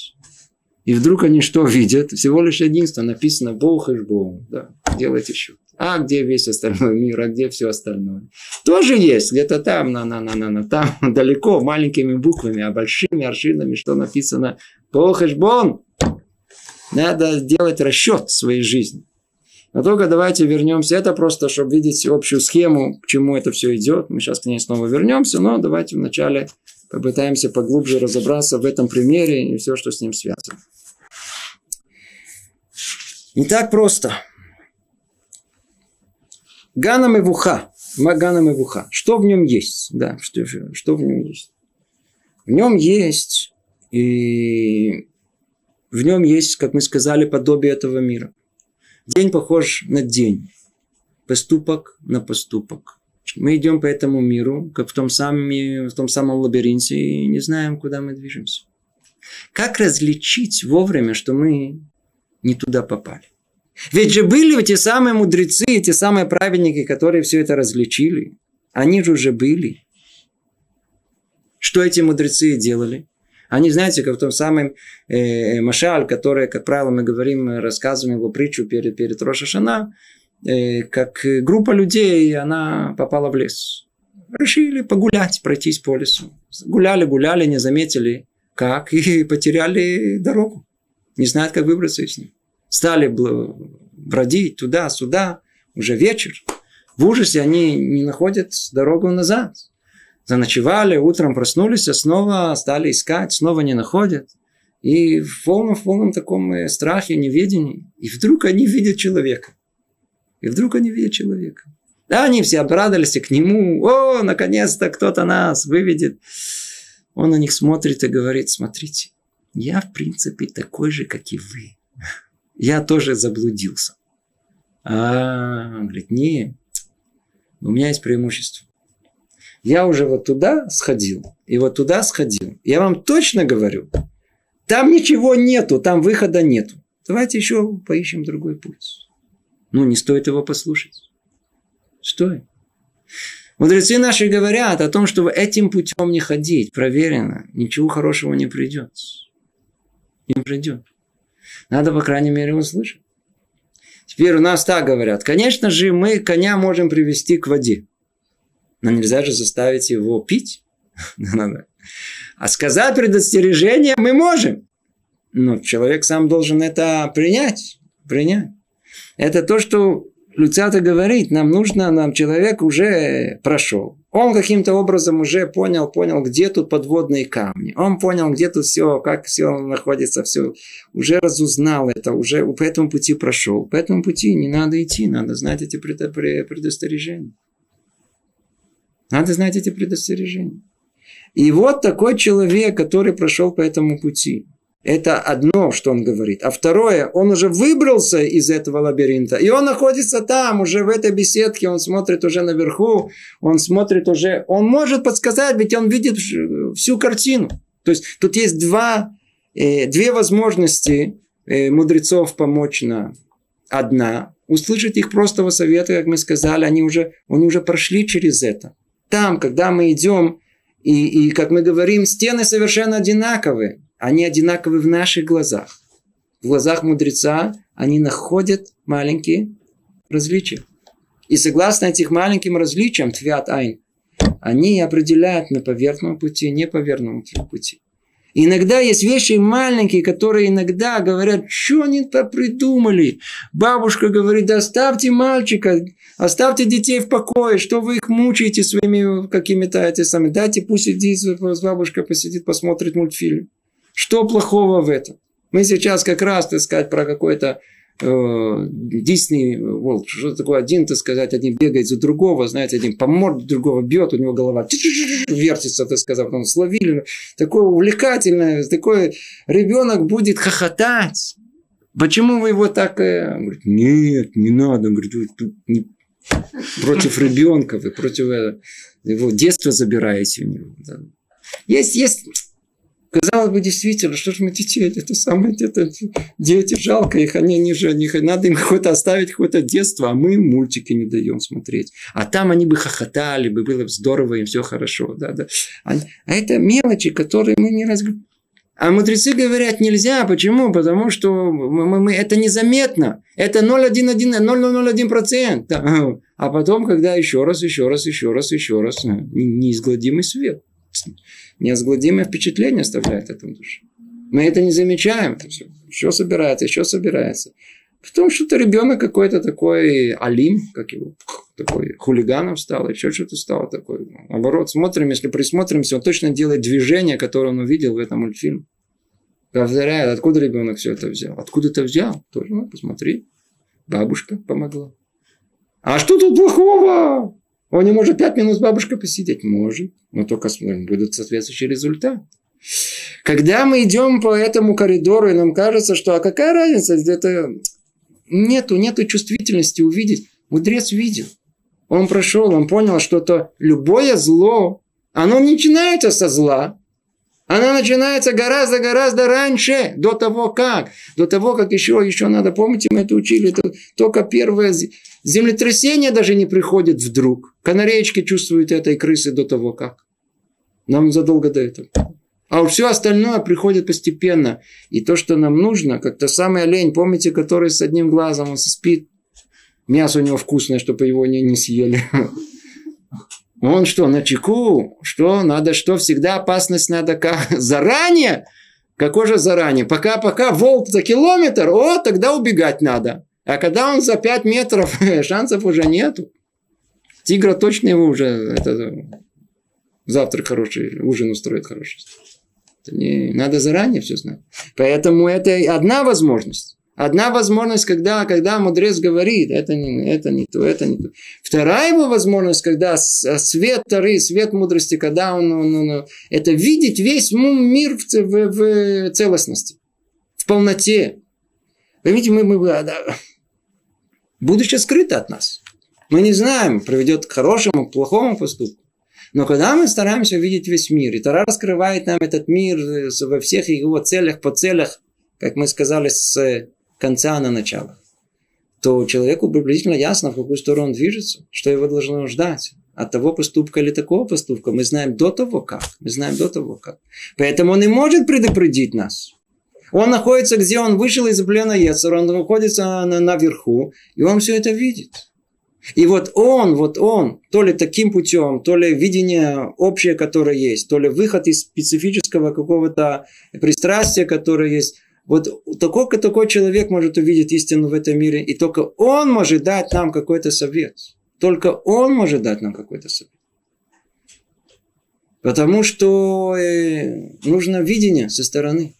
И вдруг они что видят? Всего лишь единство. Написано Бог и Бог. Да, делайте счет. А где весь остальной мир, а где все остальное? Тоже есть, где-то там, на, на, на, на, на, там, *laughs* далеко, маленькими буквами, а большими аршинами, что написано Похешбон. Надо делать расчет своей жизни. Но только давайте вернемся. Это просто, чтобы видеть общую схему, к чему это все идет. Мы сейчас к ней снова вернемся, но давайте вначале попытаемся поглубже разобраться в этом примере и все, что с ним связано. Не так просто. Гана Мевуха. Гана Мевуха. Что в нем есть? Да, что, что в нем есть? В нем есть и в нем есть, как мы сказали, подобие этого мира. День похож на день. Поступок на поступок. Мы идем по этому миру, как в том, самом, в том самом лабиринте, и не знаем, куда мы движемся. Как различить вовремя, что мы не туда попали? Ведь же были те самые мудрецы, эти самые праведники, которые все это различили. Они же уже были. Что эти мудрецы делали? Они, знаете, как в том самом э, Машаль, который, как правило, мы говорим, рассказываем его притчу перед, перед Рошашана, э, как группа людей, она попала в лес. Решили погулять, пройтись по лесу. Гуляли, гуляли, не заметили, как, *laughs* и потеряли дорогу. Не знают, как выбраться из них. Стали бродить туда-сюда, уже вечер. В ужасе они не находят дорогу назад. Заночевали, утром проснулись, а снова стали искать, снова не находят. И в полном, в полном таком э, страхе, неведении. И вдруг они видят человека. И вдруг они видят человека. Да, они все обрадовались к нему. О, наконец-то кто-то нас выведет. Он на них смотрит и говорит, смотрите, я в принципе такой же, как и вы. Я тоже заблудился. А, говорит, не, у меня есть преимущество. Я уже вот туда сходил, и вот туда сходил. Я вам точно говорю, там ничего нету, там выхода нету. Давайте еще поищем другой путь. Ну, не стоит его послушать. Стоит. Мудрецы наши говорят о том, что этим путем не ходить, проверено, ничего хорошего не придет. Не придет. Надо, по крайней мере, услышать. Теперь у нас так говорят. Конечно же, мы коня можем привести к воде. Но нельзя же заставить его пить. *laughs* А сказать предостережение мы можем. Но человек сам должен это принять. Принять. Это то, что Люцата говорит, нам нужно, нам человек уже прошел. Он каким-то образом уже понял, понял, где тут подводные камни. Он понял, где тут все, как все находится, все. Уже разузнал это, уже по этому пути прошел. По этому пути не надо идти, надо знать эти предостережения. Надо знать эти предостережения. И вот такой человек, который прошел по этому пути. Это одно, что он говорит. А второе, он уже выбрался из этого лабиринта. И он находится там, уже в этой беседке. Он смотрит уже наверху. Он смотрит уже... Он может подсказать, ведь он видит всю картину. То есть тут есть два, э, две возможности э, мудрецов помочь нам. Одна. Услышать их простого совета, как мы сказали. Они уже, они уже прошли через это. Там, когда мы идем, и, и как мы говорим, стены совершенно одинаковые они одинаковы в наших глазах. В глазах мудреца они находят маленькие различия. И согласно этих маленьким различиям, твят айн, они определяют на поверхностном пути, не поверхностном пути. Иногда есть вещи маленькие, которые иногда говорят, что они придумали. Бабушка говорит, да оставьте мальчика, оставьте детей в покое, что вы их мучаете своими какими-то эти самыми. Дайте пусть сидит с бабушкой, посидит, посмотрит мультфильм. Что плохого в этом? Мы сейчас как раз, так сказать, про какой-то Дисней, э, вот, что такое один, так сказать, один бегает за другого, знаете, один по морде другого бьет, у него голова вертится, так сказать, потом словили. Такое увлекательное, такой ребенок будет хохотать. Почему вы его так... Э, он говорит, нет, не надо. Он говорит, не... против ребенка, вы против э, его детства забираете у него. Есть, есть Казалось бы, действительно, что же мы детей, это самые это, дети, жалко их, они, они же, они, надо им какое-то оставить какое-то детство, а мы им мультики не даем смотреть. А там они бы хохотали, бы было бы здорово, им все хорошо. Да, да. А, а это мелочи, которые мы не разговариваем. А мудрецы говорят, нельзя. Почему? Потому что мы, мы, это незаметно. Это 0,01%. Да. А потом, когда еще раз, еще раз, еще раз, еще раз, неизгладимый свет неизгладимое впечатление оставляет в этом душе. Мы это не замечаем. все. Еще собирается, еще собирается. Потом что-то ребенок какой-то такой алим, как его, такой хулиганом стал, еще что-то стало такое. Наоборот, смотрим, если присмотримся, он точно делает движение, которое он увидел в этом мультфильме. Повторяет, откуда ребенок все это взял. Откуда это взял? Тоже, ну, посмотри. Бабушка помогла. А что тут плохого? Он не может пять минут с бабушкой посидеть? Может. Но только будет соответствующий результат. Когда мы идем по этому коридору, и нам кажется, что а какая разница, это нету, нету чувствительности увидеть. Мудрец видел. Он прошел, он понял, что то любое зло, оно не начинается со зла. Она начинается гораздо-гораздо раньше, до того как. До того, как еще, еще надо, помните, мы это учили, это только первое землетрясение даже не приходит вдруг. Канареечки чувствуют этой крысы до того как. Нам задолго до этого. А все остальное приходит постепенно. И то, что нам нужно, как то самый олень, помните, который с одним глазом, он спит. Мясо у него вкусное, чтобы его не, не съели. *laughs* Он что, на чеку? Что? Надо что? Всегда опасность надо как? *laughs* Заранее? Какой же заранее? Пока-пока волк за километр, о, тогда убегать надо. А когда он за 5 метров, *laughs* шансов уже нету. Тигра точно его уже это, завтрак хороший, ужин устроит хороший. Не, надо заранее все знать. Поэтому это одна возможность. Одна возможность, когда, когда мудрец говорит, это не, это не то, это не то. Вторая его возможность, когда свет Тары, свет мудрости, когда он, он, он это видеть весь мир в, в, в целостности, в полноте. Поймите, мы, мы, да, будущее скрыто от нас. Мы не знаем, приведет к хорошему, к плохому поступку. Но когда мы стараемся видеть весь мир, и Тара раскрывает нам этот мир во всех его целях, по целях, как мы сказали, с конца на начало, то человеку приблизительно ясно, в какую сторону он движется, что его должно ждать. От того поступка или такого поступка мы знаем до того как. Мы знаем до того как. Поэтому он не может предупредить нас. Он находится, где он вышел из плена Ецера, он находится на, наверху, и он все это видит. И вот он, вот он, то ли таким путем, то ли видение общее, которое есть, то ли выход из специфического какого-то пристрастия, которое есть, вот такой, такой человек может увидеть истину в этом мире, и только он может дать нам какой-то совет. Только он может дать нам какой-то совет. Потому что э, нужно видение со стороны.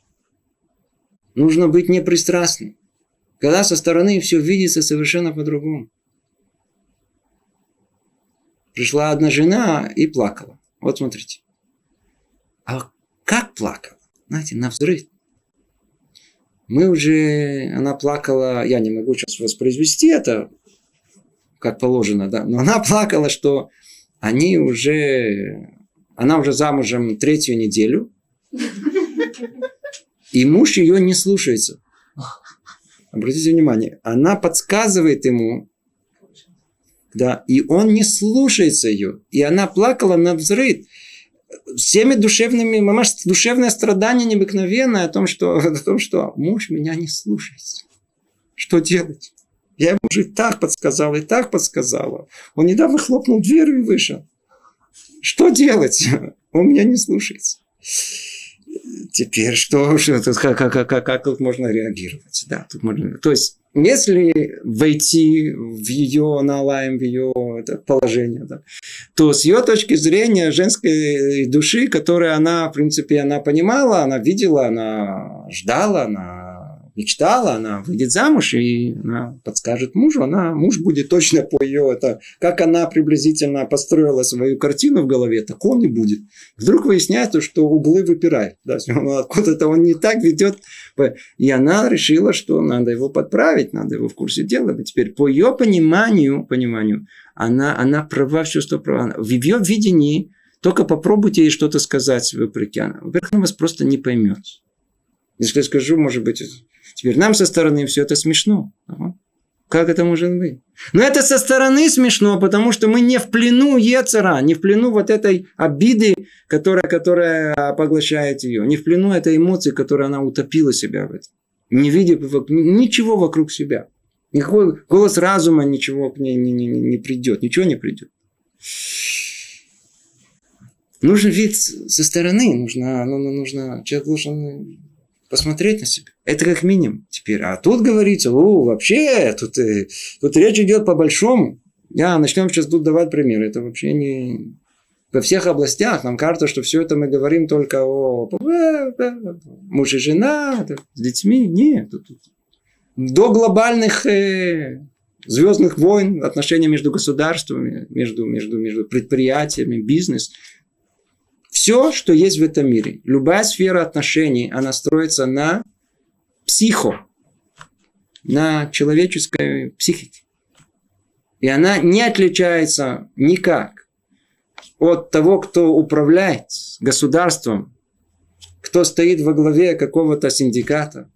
Нужно быть непристрастным. Когда со стороны все видится совершенно по-другому. Пришла одна жена и плакала. Вот смотрите. А как плакала? Знаете, на взрыв мы уже, она плакала, я не могу сейчас воспроизвести это, как положено, да, но она *laughs* плакала, что они уже, она уже замужем третью неделю, и муж ее не слушается. Обратите внимание, она подсказывает ему, да, и он не слушается ее. И она плакала на взрыв всеми душевными, мамаш, душевное страдание необыкновенное о том, что, *laughs* о том, что муж меня не слушается. Что делать? Я ему уже так подсказала, и так подсказала. Он недавно хлопнул дверью и вышел. Что делать? *laughs* Он меня не слушается. Теперь что, что как, как, как, как, как тут можно реагировать? Да, тут можно, то есть если войти в ее, налаем в ее положение, да, то с ее точки зрения женской души, которую она, в принципе, она понимала, она видела, она ждала, она мечтала, она выйдет замуж и она подскажет мужу, она, муж будет точно по ее, это, как она приблизительно построила свою картину в голове, так он и будет. Вдруг выясняется, что углы выпирают, да, откуда-то он не так ведет, и она решила, что надо его подправить, надо его в курсе дела. Теперь по ее пониманию, пониманию, она, она права, все, что права. В ее видении только попробуйте ей что-то сказать вопреки. Во-первых, она вас просто не поймет. Если скажу, может быть, Теперь нам со стороны все это смешно. Как это может быть? Но это со стороны смешно, потому что мы не в плену Ецера, не в плену вот этой обиды, которая, которая поглощает ее, не в плену этой эмоции, которая она утопила себя в этом. Не видя ничего вокруг себя. Никакой голос разума ничего к ней не, не, не придет, ничего не придет. Нужен вид со стороны, нужно, ну, ну, нужно, человек должен посмотреть на себя. Это как минимум теперь. А тут говорится, о, вообще, тут, э, тут речь идет по-большому. Я начнем сейчас тут давать примеры. Это вообще не... Во всех областях нам кажется, что все это мы говорим только о муж и жена, с детьми. Нет. До глобальных э, звездных войн, отношения между государствами, между, между, между предприятиями, бизнес – все, что есть в этом мире, любая сфера отношений, она строится на психо, на человеческой психике. И она не отличается никак от того, кто управляет государством кто стоит во главе какого-то синдиката,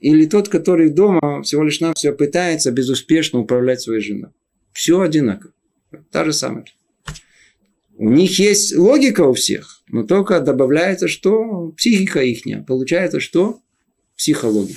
или тот, который дома всего лишь нам все пытается безуспешно управлять своей женой. Все одинаково. Та же самая. У них есть логика у всех, но только добавляется, что психика ихняя. Получается, что психология.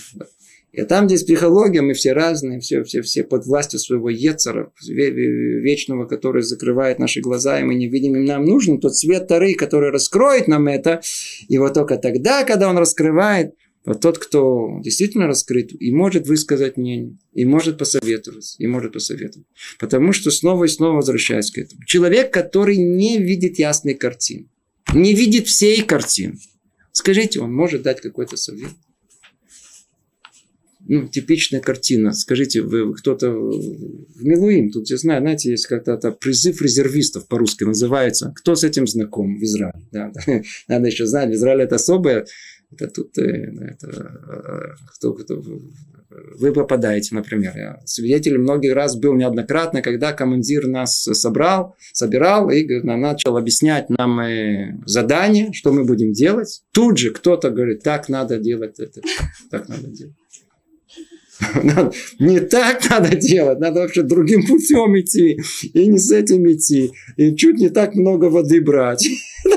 И там, где с психологией, мы все разные, все, все, все под властью своего Ецера, вечного, который закрывает наши глаза, и мы не видим, и нам нужен тот свет Тары, который раскроет нам это. И вот только тогда, когда он раскрывает, вот тот, кто действительно раскрыт и может высказать мнение, и может посоветовать, и может посоветовать. Потому что снова и снова возвращаясь к этому. Человек, который не видит ясной картины, не видит всей картины. Скажите, он может дать какой-то совет? ну, типичная картина. Скажите, вы кто-то в Милуим, тут я знаю, знаете, есть как-то призыв резервистов по-русски называется. Кто с этим знаком в Израиле? Да, *laughs* надо еще знать, в Израиле это особое это тут э, это, э, кто, кто, вы попадаете, например. Я свидетель многих раз был неоднократно, когда командир нас собрал, собирал и начал объяснять нам э, задание, что мы будем делать. Тут же кто-то говорит, так надо делать это, так надо делать. *laughs* Не так надо делать, надо вообще другим путем идти, и не с этим идти, и чуть не так много воды брать. *laughs*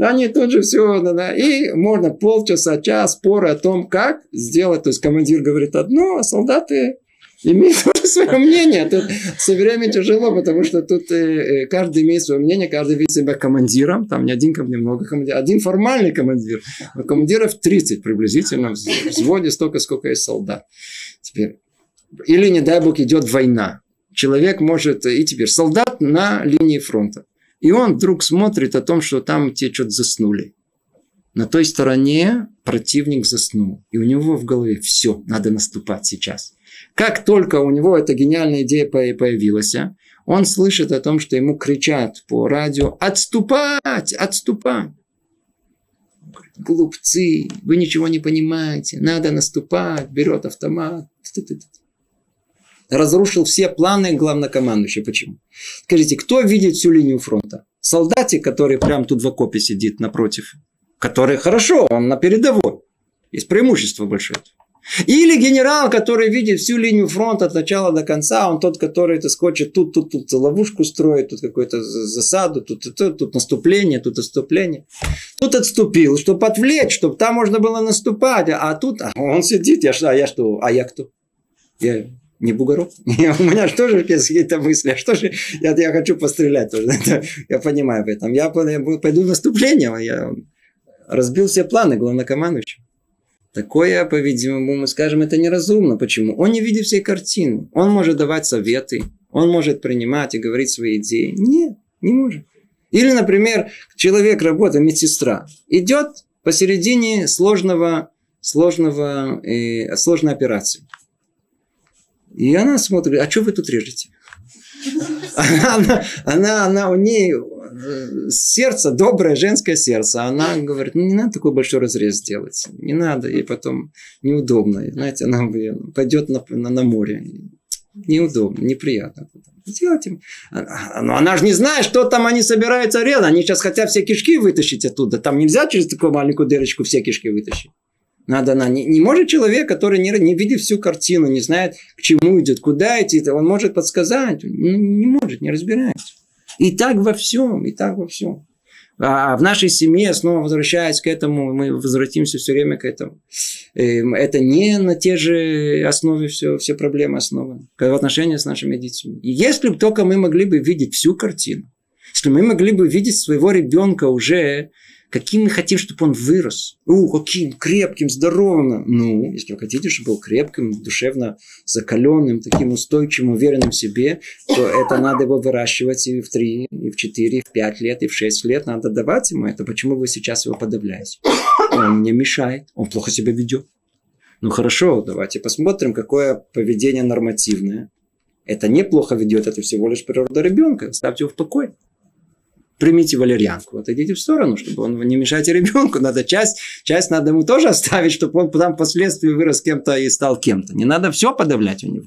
Они тут же все, и можно полчаса, час споры о том, как сделать. То есть командир говорит одно, а солдаты имеют тоже *laughs* свое мнение. Тут все время тяжело, потому что тут э, э, каждый имеет свое мнение, каждый видит себя командиром. Там не один, немного командиров. Один формальный командир. Но командиров 30 приблизительно. В взводе столько, сколько есть солдат. Теперь. Или, не дай бог, идет война. Человек может... И теперь солдат на линии фронта. И он вдруг смотрит о том, что там те что-то заснули. На той стороне противник заснул. И у него в голове все, надо наступать сейчас. Как только у него эта гениальная идея появилась, он слышит о том, что ему кричат по радио «Отступать! Отступать!» Глупцы, вы ничего не понимаете, надо наступать, берет автомат. Разрушил все планы главнокомандующего. Почему? Скажите, кто видит всю линию фронта? Солдатик, который прямо тут в окопе сидит напротив, который хорошо, он на передовой. Есть преимущество большое. Или генерал, который видит всю линию фронта от начала до конца, он тот, который это скочит тут, тут, тут ловушку строит, тут какую-то засаду, тут, тут, тут, тут наступление, тут отступление. Тут отступил, чтобы отвлечь, чтобы там можно было наступать, а тут а он сидит, я, а я что, а я кто? Я не бугорок. *laughs* У меня же тоже какие-то мысли. А что же я, я хочу пострелять тоже. *laughs* я понимаю в этом. Я пойду в наступление. Я разбил все планы главнокомандующего. Такое, по-видимому, мы скажем, это неразумно. Почему? Он не видит всей картины. Он может давать советы, он может принимать и говорить свои идеи. Нет, не может. Или, например, человек работает, медсестра, идет посередине сложного, сложного, э, сложной операции. И она смотрит, а что вы тут режете? *laughs* Она, она, она, у нее сердце, доброе женское сердце. Она говорит, ну не надо такой большой разрез делать. Не надо, и потом неудобно. Знаете, она пойдет на, на, на море. Неудобно, неприятно. Делайте. А, но она же не знает, что там они собираются резать. Они сейчас хотят все кишки вытащить оттуда. Там нельзя через такую маленькую дырочку все кишки вытащить. Надо, она не, не может человек, который не, не видит всю картину, не знает, к чему идет, куда идти, он может подсказать, ну, не может, не разбирается. И так во всем, и так во всем. А в нашей семье, снова возвращаясь к этому, мы возвратимся все время к этому. Эм, это не на те же основе все, все проблемы основаны. В отношении с нашими детьми. И если бы только мы могли бы видеть всю картину, если мы могли бы видеть своего ребенка уже Каким мы хотим, чтобы он вырос? У, каким крепким, здоровым. Ну, если вы хотите, чтобы был крепким, душевно закаленным, таким устойчивым, уверенным в себе, то это надо его выращивать и в 3, и в 4, и в 5 лет, и в 6 лет. Надо давать ему это. Почему вы сейчас его подавляете? Он мне мешает, он плохо себя ведет. Ну хорошо, давайте посмотрим, какое поведение нормативное. Это неплохо ведет, это всего лишь природа ребенка. Ставьте его в покой примите валерьянку, отойдите в сторону, чтобы он не мешайте ребенку. Надо часть, часть надо ему тоже оставить, чтобы он потом впоследствии вырос кем-то и стал кем-то. Не надо все подавлять у него.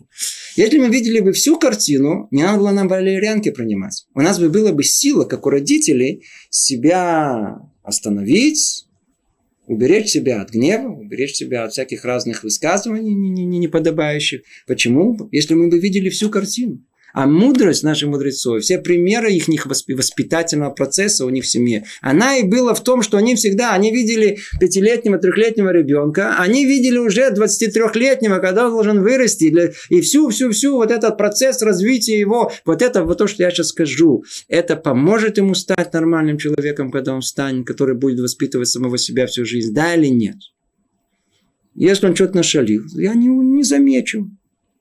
Если мы видели бы всю картину, не надо было нам валерьянки принимать. У нас бы была бы сила, как у родителей, себя остановить, Уберечь себя от гнева, уберечь себя от всяких разных высказываний неподобающих. Почему? Если мы бы видели всю картину. А мудрость наших мудрецов, все примеры их воспитательного процесса у них в семье, она и была в том, что они всегда, они видели пятилетнего, трехлетнего ребенка, они видели уже 23-летнего, когда он должен вырасти, и всю-всю-всю вот этот процесс развития его, вот это вот то, что я сейчас скажу, это поможет ему стать нормальным человеком, когда он станет, который будет воспитывать самого себя всю жизнь, да или нет? Если он что-то нашалил, я не, не замечу.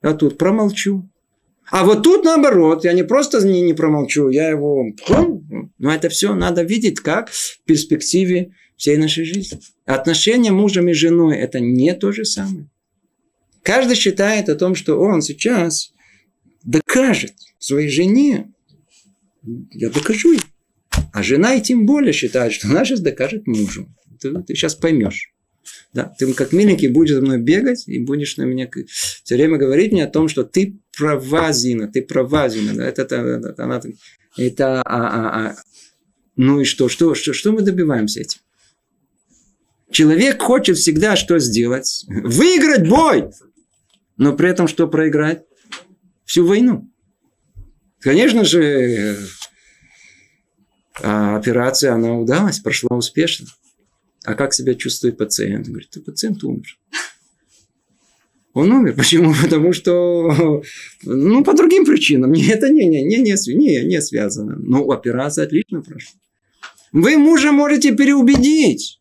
А тут промолчу. А вот тут наоборот, я не просто не, не промолчу, я его... Но это все надо видеть как в перспективе всей нашей жизни. Отношения мужем и женой – это не то же самое. Каждый считает о том, что он сейчас докажет своей жене, я докажу ей. А жена и тем более считает, что она сейчас докажет мужу. Ты, ты сейчас поймешь. Да, ты как миленький будешь за мной бегать и будешь на меня все время говорить мне о том, что ты права, Зина, ты права, Зина. Да, это, это, это, она, это а, а, а. Ну и что, что, что, что мы добиваемся этим? Человек хочет всегда что сделать? Выиграть бой! Но при этом что проиграть? Всю войну. Конечно же, а операция, она удалась, прошла успешно. А как себя чувствует пациент? Говорит, да пациент умер. Он умер. *laughs* Почему? Потому что, ну, по другим причинам. Это не, не, не, не, не, не связано. Но операция отлично прошла. Вы мужа можете переубедить.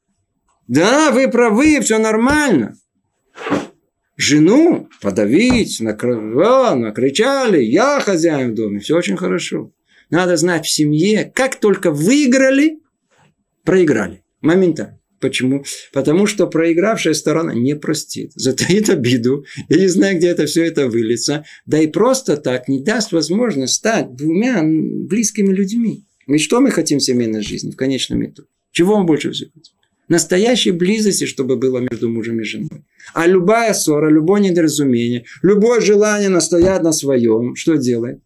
Да, вы правы, все нормально. Жену подавить, накрывать, накричали, я хозяин в доме, все очень хорошо. Надо знать в семье, как только выиграли, проиграли. Моментально. Почему? Потому что проигравшая сторона не простит, затаит обиду, я не знаю, где это все это выльется, да и просто так не даст возможность стать двумя близкими людьми. Ведь что мы хотим в семейной жизни в конечном итоге? Чего мы больше всего хотим? Настоящей близости, чтобы было между мужем и женой. А любая ссора, любое недоразумение, любое желание настоять на своем, что делает?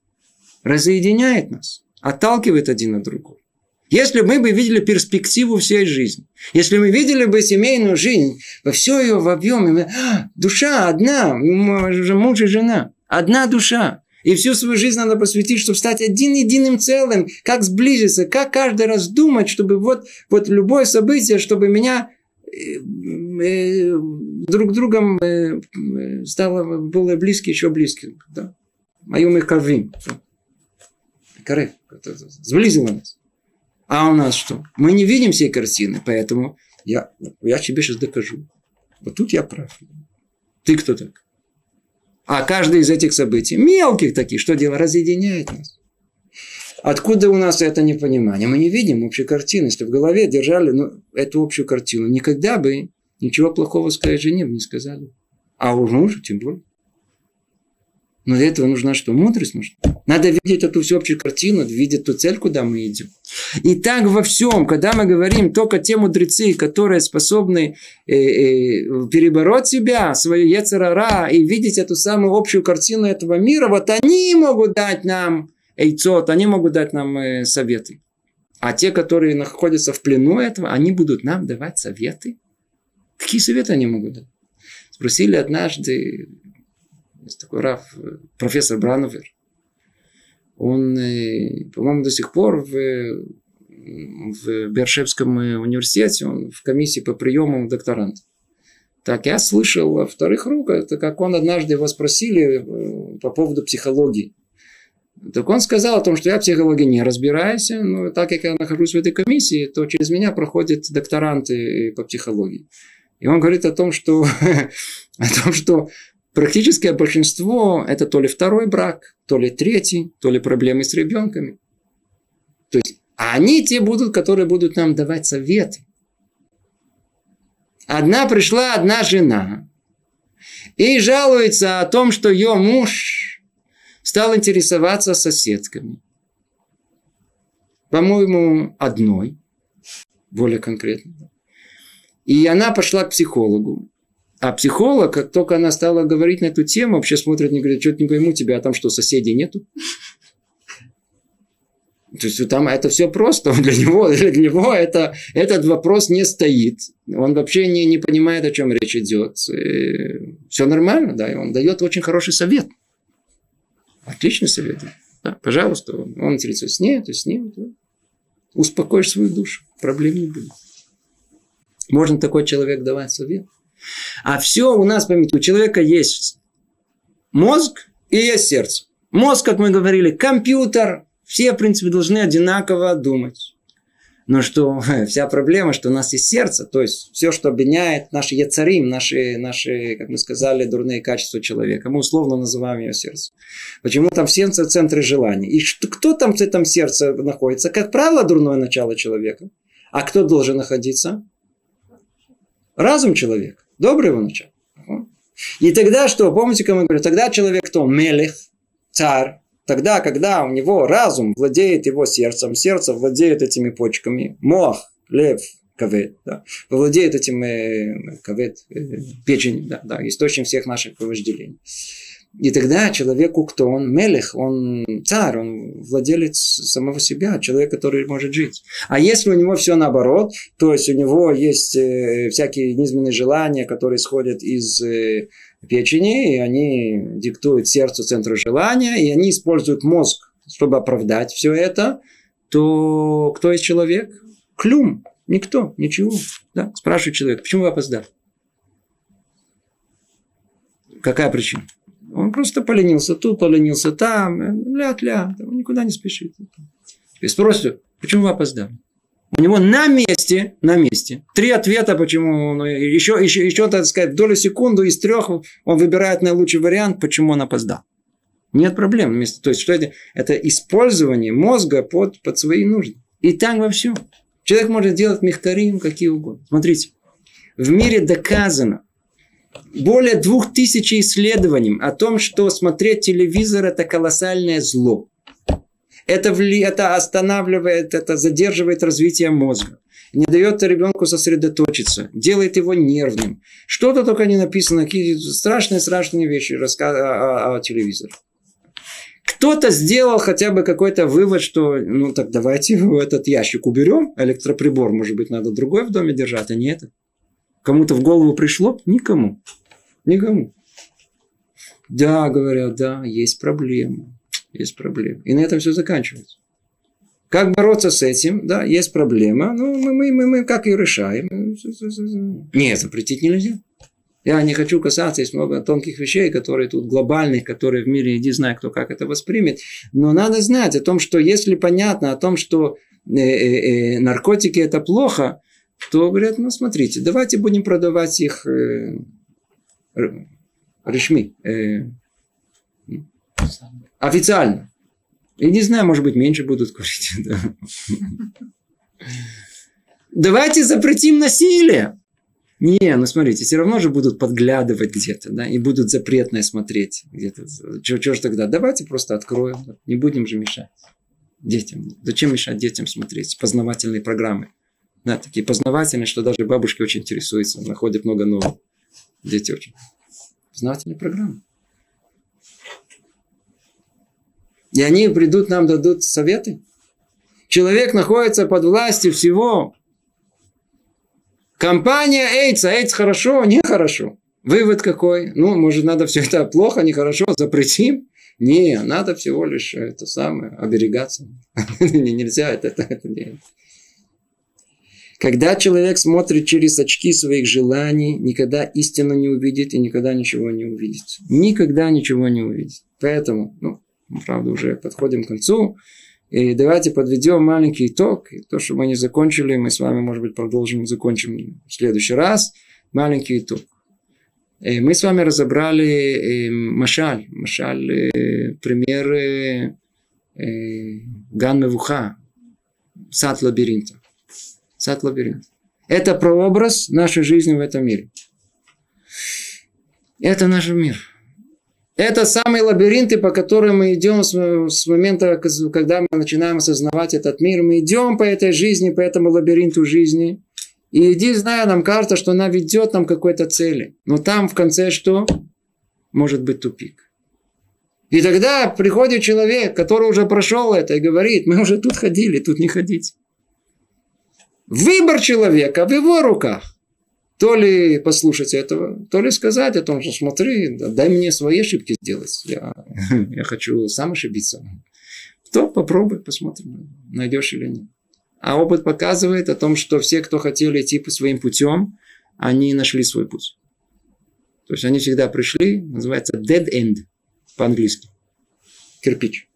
Разъединяет нас, отталкивает один от другого. Если мы бы видели перспективу всей жизни, если мы видели бы семейную жизнь во все ее в объеме, а, душа одна, муж и жена, одна душа, и всю свою жизнь надо посвятить, чтобы стать один единым целым, как сблизиться, как каждый раз думать, чтобы вот, вот любое событие, чтобы меня э, э, друг другом э, стало более близким, еще близким. Да? Мою мы кровим. Коррект. Сблизило нас. А у нас что? Мы не видим всей картины, поэтому я, я тебе сейчас докажу. Вот тут я прав. Ты кто так? А каждый из этих событий, мелких таких, что дело, разъединяет нас. Откуда у нас это непонимание? Мы не видим общей картины. Если в голове держали ну, эту общую картину, никогда бы ничего плохого сказать жене не сказали. А у мужа тем более. Но для этого нужна что? Мудрость нужна. Надо видеть эту всю общую картину, видеть ту цель, куда мы идем. И так во всем, когда мы говорим только те мудрецы, которые способны э, э, перебороть себя, свою яцерара, и видеть эту самую общую картину этого мира, вот они могут дать нам эйцот, они могут дать нам э, советы. А те, которые находятся в плену этого, они будут нам давать советы. Какие советы они могут дать? Спросили однажды такой Раф, профессор Брановер. Он, э, по-моему, до сих пор в, в Бершевском университете, он в комиссии по приему докторантов. Так, я слышал во вторых рук, это как он однажды его спросили э, по поводу психологии. Так он сказал о том, что я в психологии не разбираюсь, но так как я нахожусь в этой комиссии, то через меня проходят докторанты по психологии. И он говорит о том, что, *laughs* о том, что Практическое большинство – это то ли второй брак, то ли третий, то ли проблемы с ребенками. То есть, они те будут, которые будут нам давать советы. Одна пришла, одна жена, и жалуется о том, что ее муж стал интересоваться соседками. По-моему, одной, более конкретно. И она пошла к психологу. А психолог, как только она стала говорить на эту тему, вообще смотрит, не говорит, что-то не пойму тебя, а там что, соседей нету? То есть там это все просто. Для него, для него это, этот вопрос не стоит. Он вообще не, не понимает, о чем речь идет. И все нормально, да. И он дает очень хороший совет. Отличный совет. Да, пожалуйста, он интересуется с ней, то с ним. Да. Успокоишь свою душу, проблем не будет. Можно такой человек давать совет. А все у нас, поймите, у человека есть мозг и есть сердце. Мозг, как мы говорили, компьютер, все, в принципе, должны одинаково думать. Но что *laughs* вся проблема, что у нас есть сердце, то есть все, что обвиняет наши яцарим, наши, наши, как мы сказали, дурные качества человека. Мы условно называем ее сердце. Почему там сердце центры желаний? И что, кто там в этом сердце находится? Как правило, дурное начало человека. А кто должен находиться? Разум человека. Добрый его начало. И тогда что? Помните, как мы говорим? Тогда человек кто? Мелех, царь, Тогда, когда у него разум владеет его сердцем, сердце владеет этими почками, мох, лев, кавет, да, владеет этим э, кавет, э, печень, да, да, источник всех наших вожделений. И тогда человеку, кто он мелех, он царь, он владелец самого себя, человек, который может жить. А если у него все наоборот, то есть у него есть э, всякие низменные желания, которые исходят из э, печени, и они диктуют сердцу центр желания, и они используют мозг, чтобы оправдать все это, то кто есть человек? Клюм. Никто, ничего. Да? Спрашивает человек, почему вы опоздали? Какая причина? Он просто поленился тут, поленился там, ля-ля, никуда не спешит. И спросит, почему вы опоздали? У него на месте, на месте, три ответа, почему он, еще, еще, еще, так сказать, долю секунду из трех он выбирает наилучший вариант, почему он опоздал. Нет проблем. То есть, что это? Это использование мозга под, под свои нужды. И так во всем. Человек может делать мехтарим какие угодно. Смотрите, в мире доказано, более двух тысяч исследований о том, что смотреть телевизор – это колоссальное зло. Это, вли... это останавливает, это задерживает развитие мозга. Не дает ребенку сосредоточиться, делает его нервным. Что-то только не написано, какие страшные-страшные вещи рассказ... о, о, о телевизоре. Кто-то сделал хотя бы какой-то вывод, что ну так давайте этот ящик уберем, электроприбор, может быть, надо другой в доме держать, а не это. Кому-то в голову пришло? Никому. Никому. Да, говорят, да, есть проблема есть проблема. И на этом все заканчивается. Как бороться с этим? Да, есть проблема. Ну, мы, мы, мы, мы как ее решаем? Нет, запретить нельзя. Я не хочу касаться, есть много тонких вещей, которые тут глобальных, которые в мире, иди знай, кто как это воспримет. Но надо знать о том, что если понятно о том, что э, э, э, наркотики это плохо, то говорят, ну смотрите, давайте будем продавать их э, решми, э, Официально. Я не знаю, может быть, меньше будут курить. *laughs* Да. Давайте запретим насилие. Не, ну смотрите, все равно же будут подглядывать где-то, да, и будут запретное смотреть где-то. Чего ж тогда? Давайте просто откроем, не будем же мешать детям. Зачем мешать детям смотреть познавательные программы? Да, такие познавательные, что даже бабушки очень интересуются, находят много нового. Дети очень. Познавательные программы. И они придут нам, дадут советы. Человек находится под властью всего. Компания AIDS, а AIDS хорошо, нехорошо. Вывод какой? Ну, может, надо все это плохо, нехорошо, запретим? Не, надо всего лишь это самое, оберегаться. *laughs* Нельзя это, это, это делать. Когда человек смотрит через очки своих желаний, никогда истину не увидит и никогда ничего не увидит. Никогда ничего не увидит. Поэтому, ну, правда, уже подходим к концу. И давайте подведем маленький итог. И то, что мы не закончили, мы с вами, может быть, продолжим, закончим в следующий раз. Маленький итог. И мы с вами разобрали э, Машаль. Машаль, э, пример э, Ган Мевуха. Сад лабиринта. Сад лабиринта. Это прообраз нашей жизни в этом мире. Это наш мир. Это самые лабиринты, по которым мы идем с момента, когда мы начинаем осознавать этот мир. Мы идем по этой жизни, по этому лабиринту жизни. И иди, зная, нам кажется, что она ведет нам к какой-то цели. Но там в конце что? Может быть тупик. И тогда приходит человек, который уже прошел это и говорит, мы уже тут ходили, тут не ходить. Выбор человека в его руках. То ли послушать этого, то ли сказать о том, что смотри, дай мне свои ошибки сделать. Я, *laughs* я хочу сам ошибиться. То попробуй, посмотрим, найдешь или нет. А опыт показывает о том, что все, кто хотели идти по своим путем, они нашли свой путь. То есть они всегда пришли, называется dead end по-английски. Кирпич.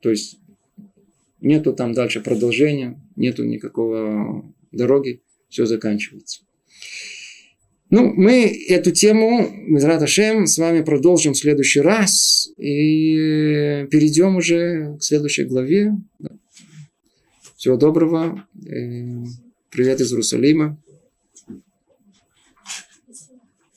То есть нету там дальше продолжения, нету никакого дороги, все заканчивается. Ну, мы эту тему, Мизрат Ашем, с вами продолжим в следующий раз и перейдем уже к следующей главе. Всего доброго. Э, привет из Иерусалима.